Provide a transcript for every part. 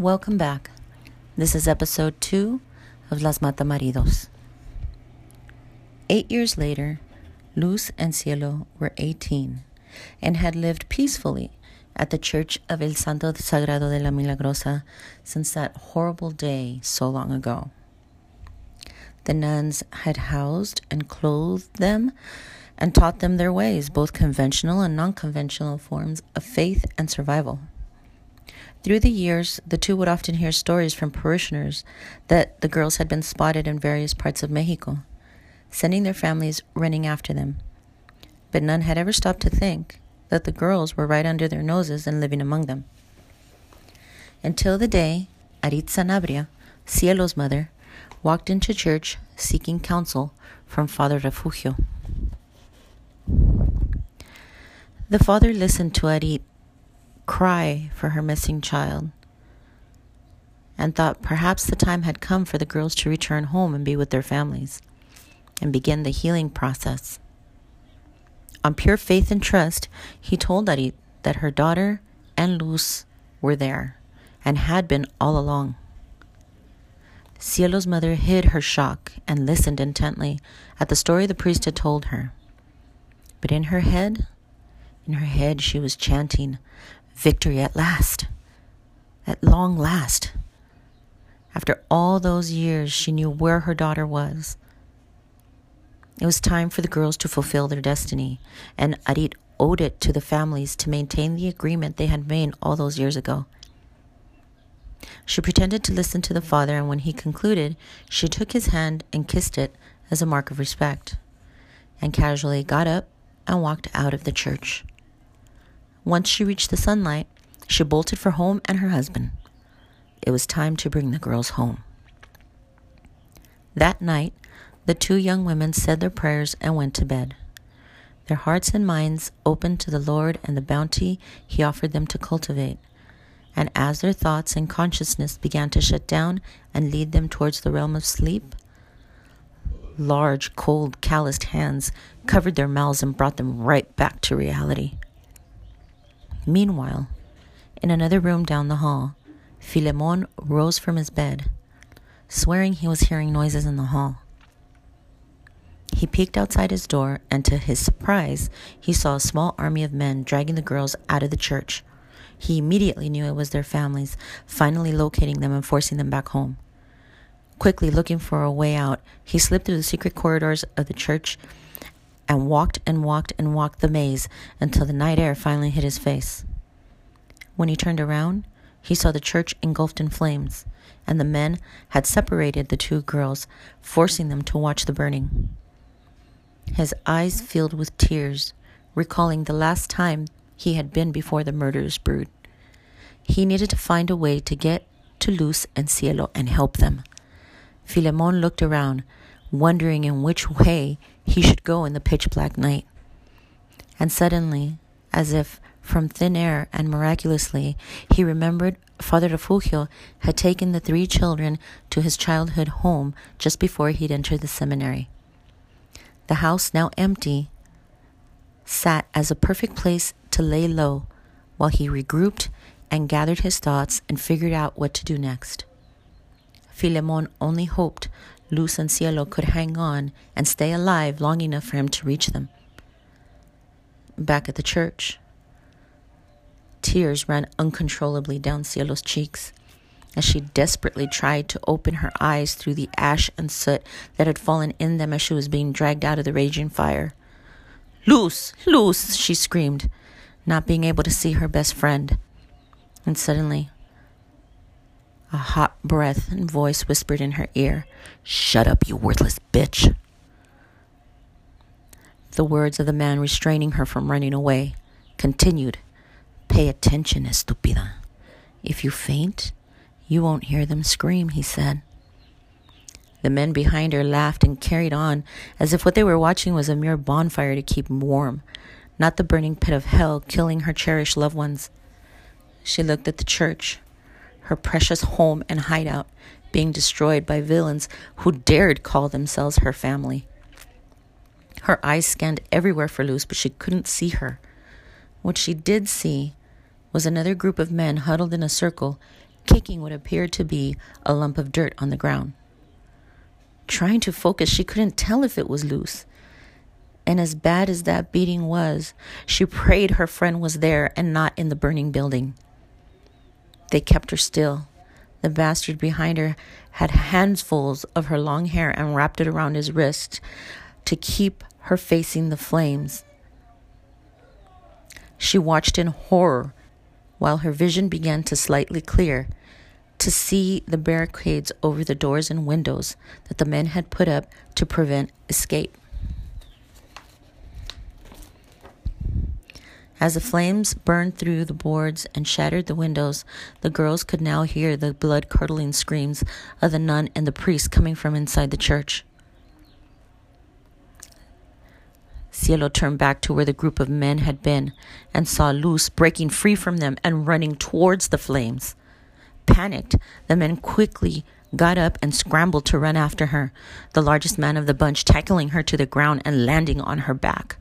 Welcome back. This is episode two of Las Matamaridos. Eight years later, Luz and Cielo were 18 and had lived peacefully at the Church of El Santo Sagrado de la Milagrosa since that horrible day so long ago. The nuns had housed and clothed them and taught them their ways, both conventional and non conventional forms of faith and survival. Through the years, the two would often hear stories from parishioners that the girls had been spotted in various parts of Mexico, sending their families running after them. But none had ever stopped to think that the girls were right under their noses and living among them. Until the day Arit Sanabria, Cielo's mother, walked into church seeking counsel from Father Refugio. The father listened to Arit cry for her missing child and thought perhaps the time had come for the girls to return home and be with their families and begin the healing process. On pure faith and trust, he told Arit that her daughter and Luz were there and had been all along. Cielo's mother hid her shock and listened intently at the story the priest had told her. But in her head, in her head, she was chanting, Victory at last, at long last. After all those years, she knew where her daughter was. It was time for the girls to fulfill their destiny, and Arit owed it to the families to maintain the agreement they had made all those years ago. She pretended to listen to the father, and when he concluded, she took his hand and kissed it as a mark of respect, and casually got up and walked out of the church. Once she reached the sunlight, she bolted for home and her husband. It was time to bring the girls home. That night, the two young women said their prayers and went to bed, their hearts and minds open to the Lord and the bounty He offered them to cultivate. And as their thoughts and consciousness began to shut down and lead them towards the realm of sleep, large, cold, calloused hands covered their mouths and brought them right back to reality. Meanwhile, in another room down the hall, Filemon rose from his bed, swearing he was hearing noises in the hall. He peeked outside his door, and to his surprise, he saw a small army of men dragging the girls out of the church. He immediately knew it was their families, finally locating them and forcing them back home. Quickly looking for a way out, he slipped through the secret corridors of the church and walked and walked and walked the maze until the night air finally hit his face. When he turned around, he saw the church engulfed in flames, and the men had separated the two girls, forcing them to watch the burning. His eyes filled with tears, recalling the last time he had been before the murderous brood. He needed to find a way to get to Luz and Cielo and help them. Filemon looked around, wondering in which way he should go in the pitch black night. And suddenly, as if from thin air and miraculously, he remembered Father Refugio had taken the three children to his childhood home just before he'd entered the seminary. The house, now empty, sat as a perfect place to lay low while he regrouped and gathered his thoughts and figured out what to do next. Filemon only hoped Luz and Cielo could hang on and stay alive long enough for him to reach them. Back at the church, tears ran uncontrollably down Cielo's cheeks as she desperately tried to open her eyes through the ash and soot that had fallen in them as she was being dragged out of the raging fire. Luz, Luz, she screamed, not being able to see her best friend. And suddenly, a hot breath and voice whispered in her ear, Shut up, you worthless bitch. The words of the man restraining her from running away continued, Pay attention, estúpida. If you faint, you won't hear them scream, he said. The men behind her laughed and carried on as if what they were watching was a mere bonfire to keep warm, not the burning pit of hell killing her cherished loved ones. She looked at the church her precious home and hideout being destroyed by villains who dared call themselves her family. Her eyes scanned everywhere for Luz, but she couldn't see her. What she did see was another group of men huddled in a circle, kicking what appeared to be a lump of dirt on the ground. Trying to focus, she couldn't tell if it was Luz. And as bad as that beating was, she prayed her friend was there and not in the burning building. They kept her still. The bastard behind her had handfuls of her long hair and wrapped it around his wrist to keep her facing the flames. She watched in horror while her vision began to slightly clear to see the barricades over the doors and windows that the men had put up to prevent escape. As the flames burned through the boards and shattered the windows, the girls could now hear the blood curdling screams of the nun and the priest coming from inside the church. Cielo turned back to where the group of men had been and saw Luz breaking free from them and running towards the flames. Panicked, the men quickly got up and scrambled to run after her, the largest man of the bunch tackling her to the ground and landing on her back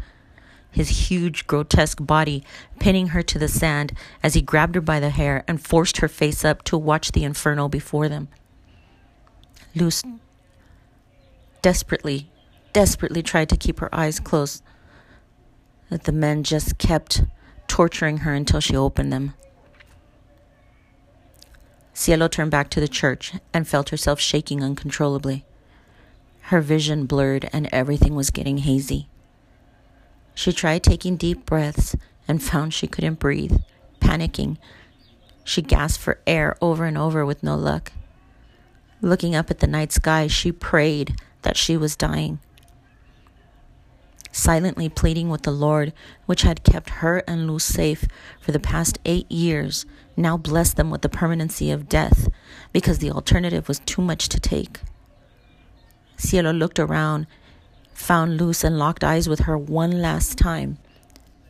his huge, grotesque body pinning her to the sand as he grabbed her by the hair and forced her face up to watch the inferno before them. Luz desperately, desperately tried to keep her eyes closed, but the men just kept torturing her until she opened them. Cielo turned back to the church and felt herself shaking uncontrollably. Her vision blurred and everything was getting hazy. She tried taking deep breaths and found she couldn't breathe. Panicking, she gasped for air over and over with no luck. Looking up at the night sky, she prayed that she was dying. Silently pleading with the Lord, which had kept her and Luz safe for the past eight years, now blessed them with the permanency of death because the alternative was too much to take. Cielo looked around found Luz and locked eyes with her one last time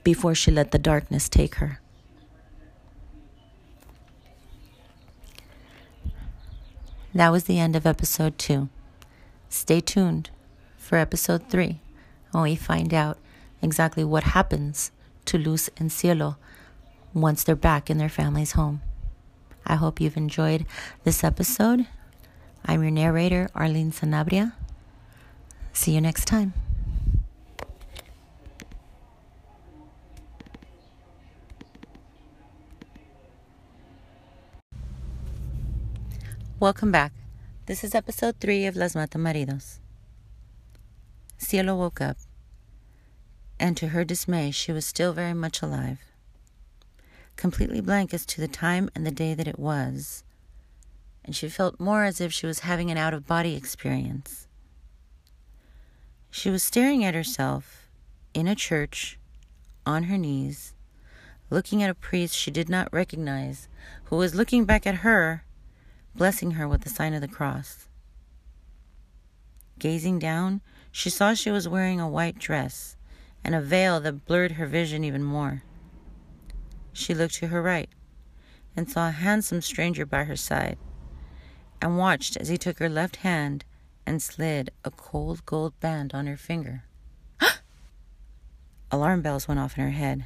before she let the darkness take her. That was the end of episode two. Stay tuned for episode three when we find out exactly what happens to Luz and Cielo once they're back in their family's home. I hope you've enjoyed this episode. I'm your narrator, Arlene Sanabria. See you next time. Welcome back. This is episode 3 of Las Matamaridos. Cielo woke up, and to her dismay, she was still very much alive. Completely blank as to the time and the day that it was, and she felt more as if she was having an out of body experience. She was staring at herself in a church, on her knees, looking at a priest she did not recognize, who was looking back at her, blessing her with the sign of the cross. Gazing down, she saw she was wearing a white dress and a veil that blurred her vision even more. She looked to her right and saw a handsome stranger by her side and watched as he took her left hand and slid a cold gold band on her finger. Alarm bells went off in her head.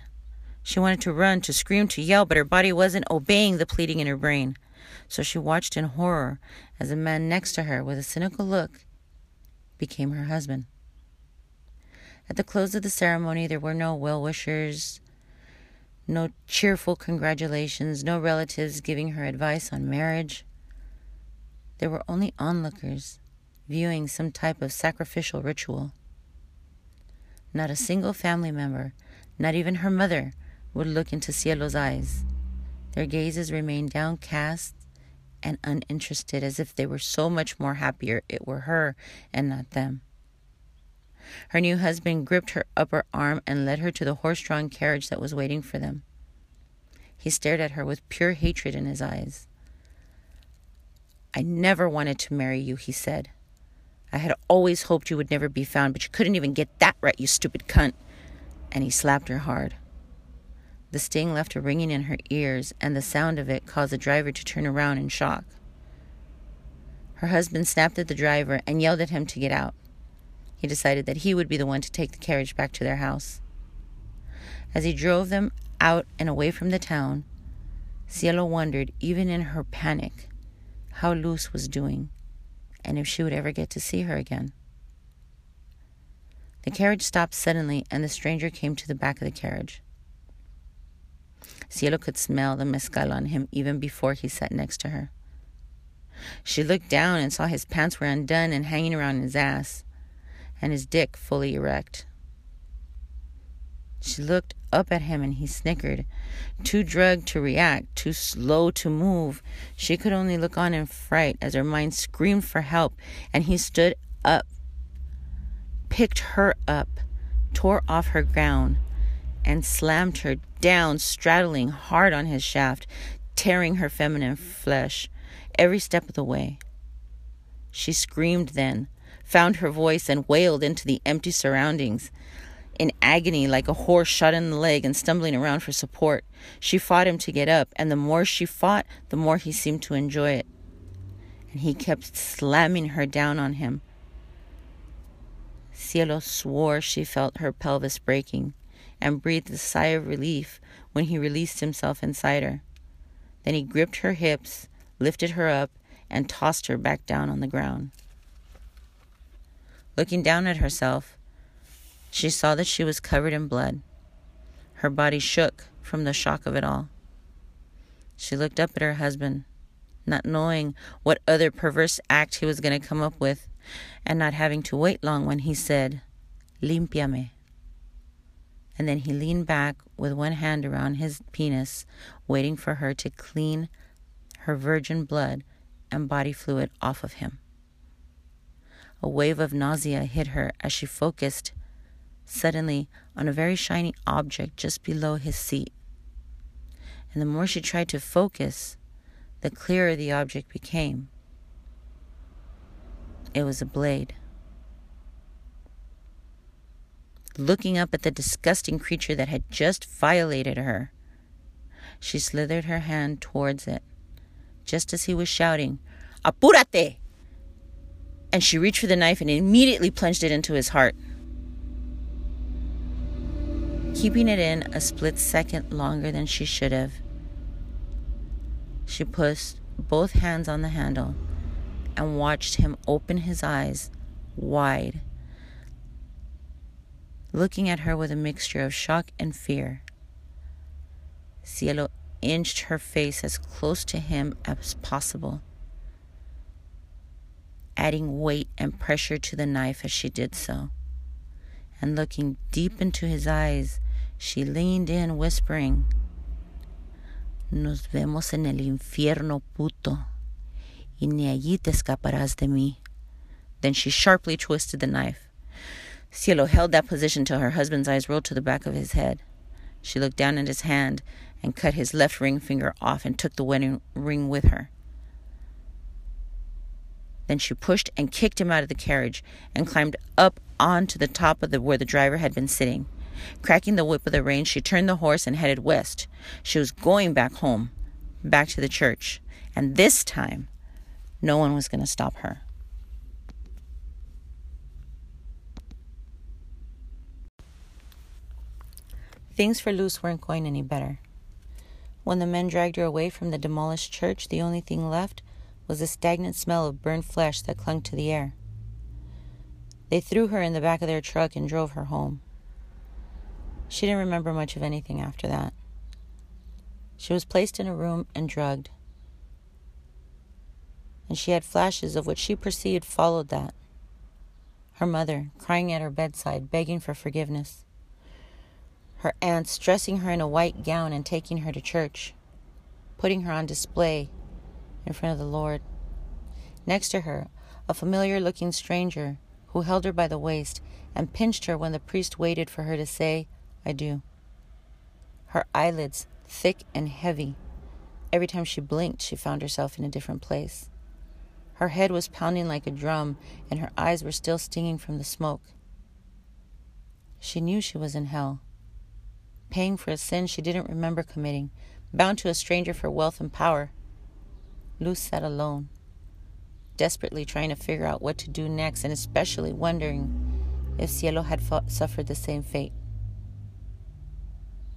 She wanted to run, to scream, to yell, but her body wasn't obeying the pleading in her brain. So she watched in horror as a man next to her, with a cynical look, became her husband. At the close of the ceremony, there were no well wishers, no cheerful congratulations, no relatives giving her advice on marriage. There were only onlookers viewing some type of sacrificial ritual. Not a single family member, not even her mother, would look into Cielo's eyes. Their gazes remained downcast and uninterested, as if they were so much more happier it were her and not them. Her new husband gripped her upper arm and led her to the horse drawn carriage that was waiting for them. He stared at her with pure hatred in his eyes. I never wanted to marry you, he said. I had always hoped you would never be found, but you couldn't even get that right, you stupid cunt. And he slapped her hard. The sting left her ringing in her ears, and the sound of it caused the driver to turn around in shock. Her husband snapped at the driver and yelled at him to get out. He decided that he would be the one to take the carriage back to their house. As he drove them out and away from the town, Cielo wondered, even in her panic, how Luz was doing and if she would ever get to see her again. The carriage stopped suddenly, and the stranger came to the back of the carriage. Cielo could smell the mezcal on him even before he sat next to her. She looked down and saw his pants were undone and hanging around his ass, and his dick fully erect. She looked up at him and he snickered. Too drugged to react, too slow to move, she could only look on in fright as her mind screamed for help, and he stood up, picked her up, tore off her gown, and slammed her down, straddling hard on his shaft, tearing her feminine flesh every step of the way. She screamed then, found her voice, and wailed into the empty surroundings. In agony, like a horse shot in the leg and stumbling around for support, she fought him to get up, and the more she fought, the more he seemed to enjoy it. And he kept slamming her down on him. Cielo swore she felt her pelvis breaking and breathed a sigh of relief when he released himself inside her. Then he gripped her hips, lifted her up, and tossed her back down on the ground. Looking down at herself, she saw that she was covered in blood. Her body shook from the shock of it all. She looked up at her husband, not knowing what other perverse act he was going to come up with, and not having to wait long when he said, Limpiame. And then he leaned back with one hand around his penis, waiting for her to clean her virgin blood and body fluid off of him. A wave of nausea hit her as she focused suddenly on a very shiny object just below his seat. And the more she tried to focus, the clearer the object became. It was a blade. Looking up at the disgusting creature that had just violated her, she slithered her hand towards it, just as he was shouting, Apúrate! And she reached for the knife and immediately plunged it into his heart keeping it in a split second longer than she should have. She pushed both hands on the handle and watched him open his eyes wide, looking at her with a mixture of shock and fear. Cielo inched her face as close to him as possible, adding weight and pressure to the knife as she did so. And looking deep into his eyes, she leaned in, whispering, Nos vemos en el infierno, puto, y ni allí te escaparás de mí. Then she sharply twisted the knife. Cielo held that position till her husband's eyes rolled to the back of his head. She looked down at his hand and cut his left ring finger off and took the wedding ring with her. Then she pushed and kicked him out of the carriage and climbed up onto the top of the where the driver had been sitting. Cracking the whip with the reins, she turned the horse and headed west. She was going back home, back to the church. And this time, no one was going to stop her. Things for Luz weren't going any better. When the men dragged her away from the demolished church, the only thing left was the stagnant smell of burned flesh that clung to the air. They threw her in the back of their truck and drove her home. She didn't remember much of anything after that. She was placed in a room and drugged. And she had flashes of what she perceived followed that. Her mother, crying at her bedside, begging for forgiveness. Her aunts dressing her in a white gown and taking her to church, putting her on display in front of the Lord. Next to her, a familiar looking stranger who held her by the waist and pinched her when the priest waited for her to say, I do. Her eyelids thick and heavy. Every time she blinked, she found herself in a different place. Her head was pounding like a drum, and her eyes were still stinging from the smoke. She knew she was in hell, paying for a sin she didn't remember committing, bound to a stranger for wealth and power. Luz sat alone, desperately trying to figure out what to do next, and especially wondering if Cielo had fought, suffered the same fate.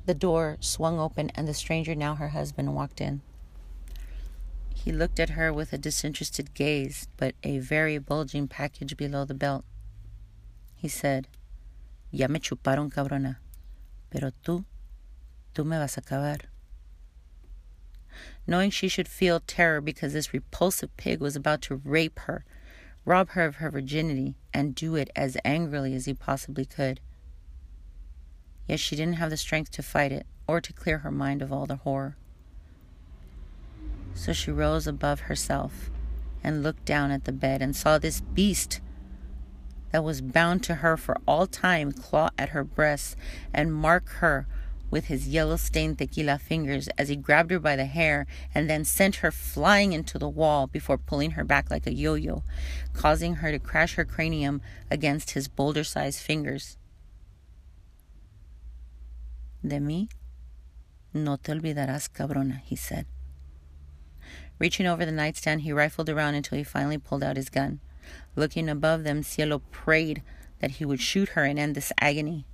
The door swung open, and the stranger, now her husband, walked in. He looked at her with a disinterested gaze, but a very bulging package below the belt. He said, Ya me chuparon, cabrona, pero tú, tú me vas a acabar. Knowing she should feel terror because this repulsive pig was about to rape her, rob her of her virginity, and do it as angrily as he possibly could. Yet she didn't have the strength to fight it or to clear her mind of all the horror. So she rose above herself and looked down at the bed and saw this beast that was bound to her for all time claw at her breasts and mark her with his yellow stained tequila fingers as he grabbed her by the hair and then sent her flying into the wall before pulling her back like a yo yo, causing her to crash her cranium against his boulder sized fingers. De mí no te olvidarás, cabrona, he said. Reaching over the nightstand, he rifled around until he finally pulled out his gun. Looking above them, Cielo prayed that he would shoot her and end this agony.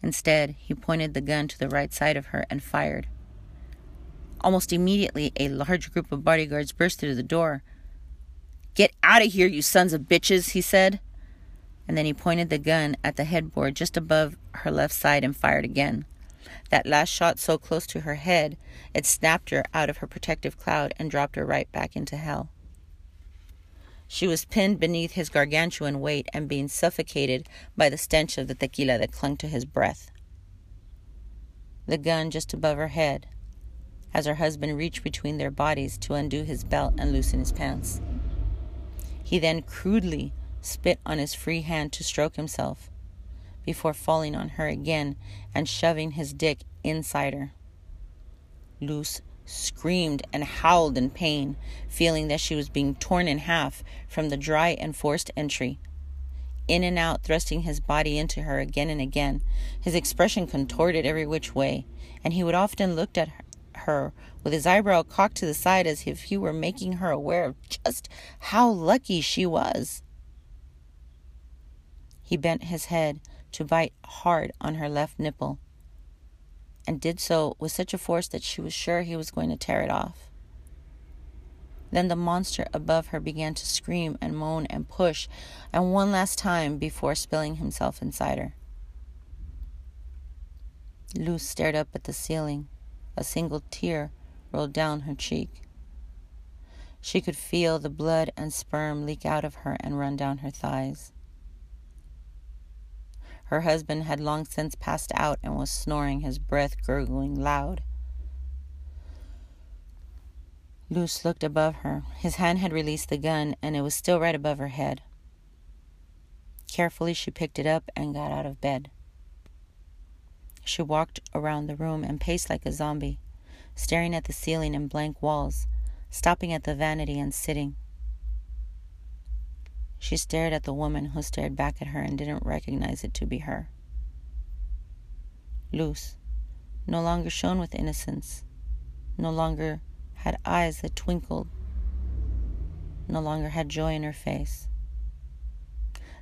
Instead, he pointed the gun to the right side of her and fired. Almost immediately, a large group of bodyguards burst through the door. Get out of here, you sons of bitches, he said. And then he pointed the gun at the headboard just above her left side and fired again. That last shot so close to her head, it snapped her out of her protective cloud and dropped her right back into hell. She was pinned beneath his gargantuan weight and being suffocated by the stench of the tequila that clung to his breath. The gun just above her head, as her husband reached between their bodies to undo his belt and loosen his pants. He then crudely spit on his free hand to stroke himself before falling on her again and shoving his dick inside her. Luz screamed and howled in pain, feeling that she was being torn in half from the dry and forced entry. In and out, thrusting his body into her again and again, his expression contorted every which way, and he would often look at her with his eyebrow cocked to the side as if he were making her aware of just how lucky she was. He bent his head to bite hard on her left nipple and did so with such a force that she was sure he was going to tear it off. Then the monster above her began to scream and moan and push, and one last time before spilling himself inside her. Luz stared up at the ceiling. A single tear rolled down her cheek. She could feel the blood and sperm leak out of her and run down her thighs. Her husband had long since passed out and was snoring, his breath gurgling loud. Luz looked above her. His hand had released the gun, and it was still right above her head. Carefully, she picked it up and got out of bed. She walked around the room and paced like a zombie, staring at the ceiling and blank walls, stopping at the vanity and sitting. She stared at the woman who stared back at her and didn't recognize it to be her. Luz, no longer shone with innocence, no longer had eyes that twinkled, no longer had joy in her face.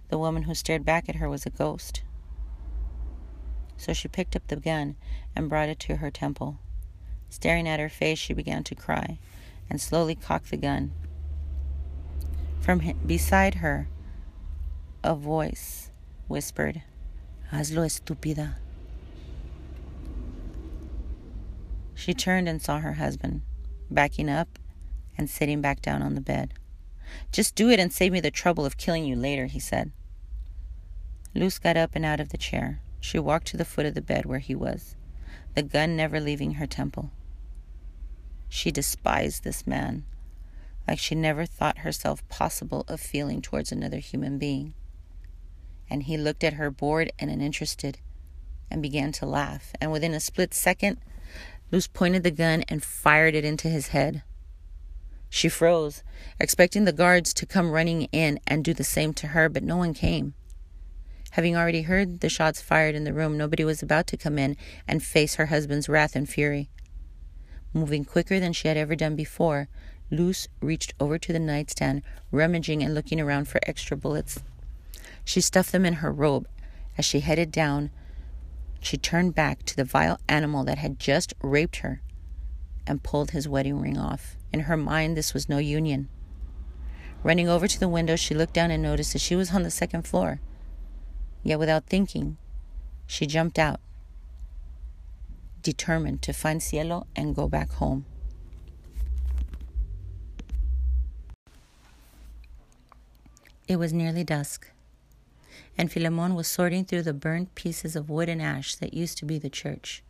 The woman who stared back at her was a ghost. So she picked up the gun and brought it to her temple. Staring at her face, she began to cry and slowly cocked the gun from beside her, a voice whispered, Hazlo estúpida. She turned and saw her husband, backing up and sitting back down on the bed. Just do it and save me the trouble of killing you later, he said. Luz got up and out of the chair. She walked to the foot of the bed where he was, the gun never leaving her temple. She despised this man like she never thought herself possible of feeling towards another human being. And he looked at her bored and uninterested and began to laugh. And within a split second, Luz pointed the gun and fired it into his head. She froze, expecting the guards to come running in and do the same to her, but no one came. Having already heard the shots fired in the room, nobody was about to come in and face her husband's wrath and fury. Moving quicker than she had ever done before, Luz reached over to the nightstand, rummaging and looking around for extra bullets. She stuffed them in her robe as she headed down She turned back to the vile animal that had just raped her and pulled his wedding ring off. In her mind, this was no union. Running over to the window, she looked down and noticed that she was on the second floor. Yet without thinking, she jumped out, determined to find Cielo and go back home. It was nearly dusk, and Philemon was sorting through the burnt pieces of wood and ash that used to be the church,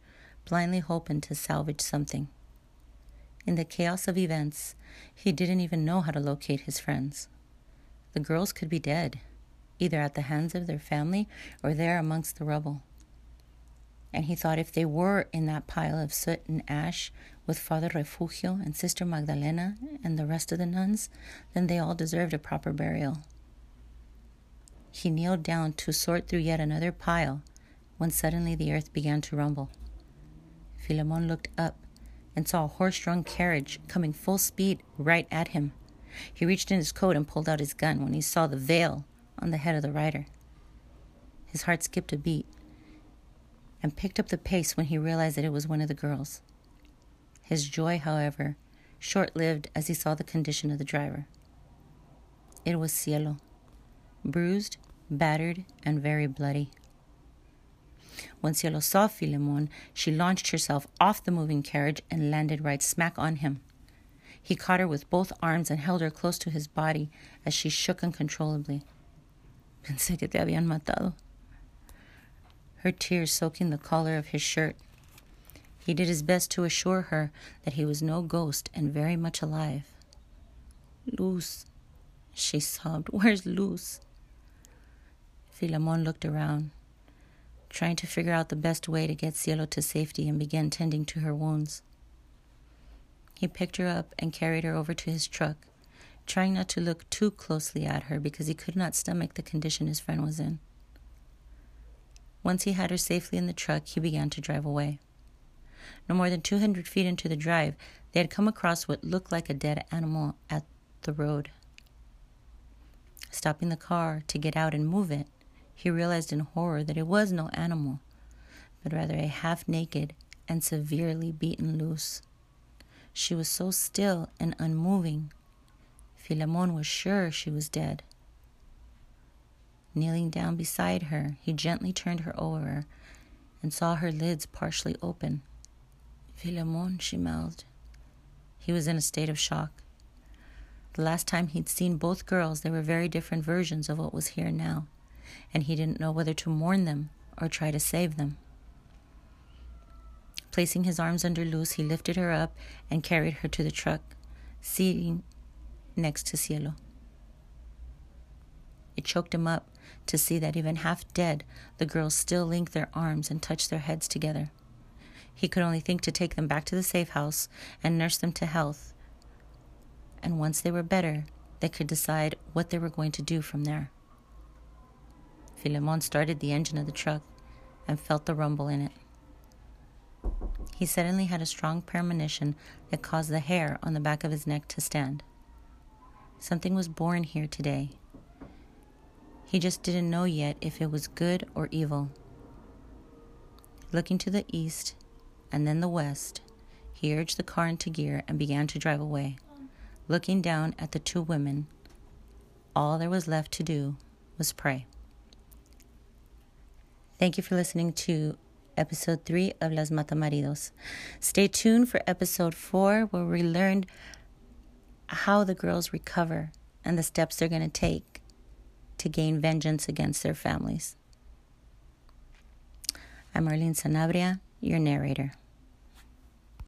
blindly hoping to salvage something. In the chaos of events, he didn't even know how to locate his friends. The girls could be dead, either at the hands of their family or there amongst the rubble. And he thought if they were in that pile of soot and ash with Father Refugio and Sister Magdalena and the rest of the nuns, then they all deserved a proper burial. He kneeled down to sort through yet another pile when suddenly the earth began to rumble. Philemon looked up and saw a horse drawn carriage coming full speed right at him. He reached in his coat and pulled out his gun when he saw the veil on the head of the rider. His heart skipped a beat and picked up the pace when he realized that it was one of the girls. His joy, however, short lived as he saw the condition of the driver. It was Cielo, bruised, battered, and very bloody. When Cielo saw Philemon, she launched herself off the moving carriage and landed right smack on him. He caught her with both arms and held her close to his body as she shook uncontrollably. Pensé que te habían matado. Her tears soaking the collar of his shirt. He did his best to assure her that he was no ghost and very much alive. Luz, she sobbed. Where's Luz? Philemon looked around trying to figure out the best way to get Cielo to safety and began tending to her wounds. He picked her up and carried her over to his truck, trying not to look too closely at her because he could not stomach the condition his friend was in. Once he had her safely in the truck, he began to drive away. No more than 200 feet into the drive, they had come across what looked like a dead animal at the road. Stopping the car to get out and move it, he realized in horror that it was no animal, but rather a half naked and severely beaten Luz. She was so still and unmoving, Philemon was sure she was dead. Kneeling down beside her, he gently turned her over and saw her lids partially open. Philemon, she mouthed. He was in a state of shock. The last time he'd seen both girls, they were very different versions of what was here now and he didn't know whether to mourn them or try to save them. Placing his arms under Luz, he lifted her up and carried her to the truck, seating next to Cielo. It choked him up to see that even half dead, the girls still linked their arms and touched their heads together. He could only think to take them back to the safe house and nurse them to health. And once they were better, they could decide what they were going to do from there. Philemon started the engine of the truck and felt the rumble in it. He suddenly had a strong premonition that caused the hair on the back of his neck to stand. Something was born here today. He just didn't know yet if it was good or evil. Looking to the east and then the west, he urged the car into gear and began to drive away. Looking down at the two women, all there was left to do was pray. Thank you for listening to episode three of Las Matamaridos. Stay tuned for episode four, where we learned how the girls recover and the steps they're going to take to gain vengeance against their families. I'm Arlene Sanabria, your narrator.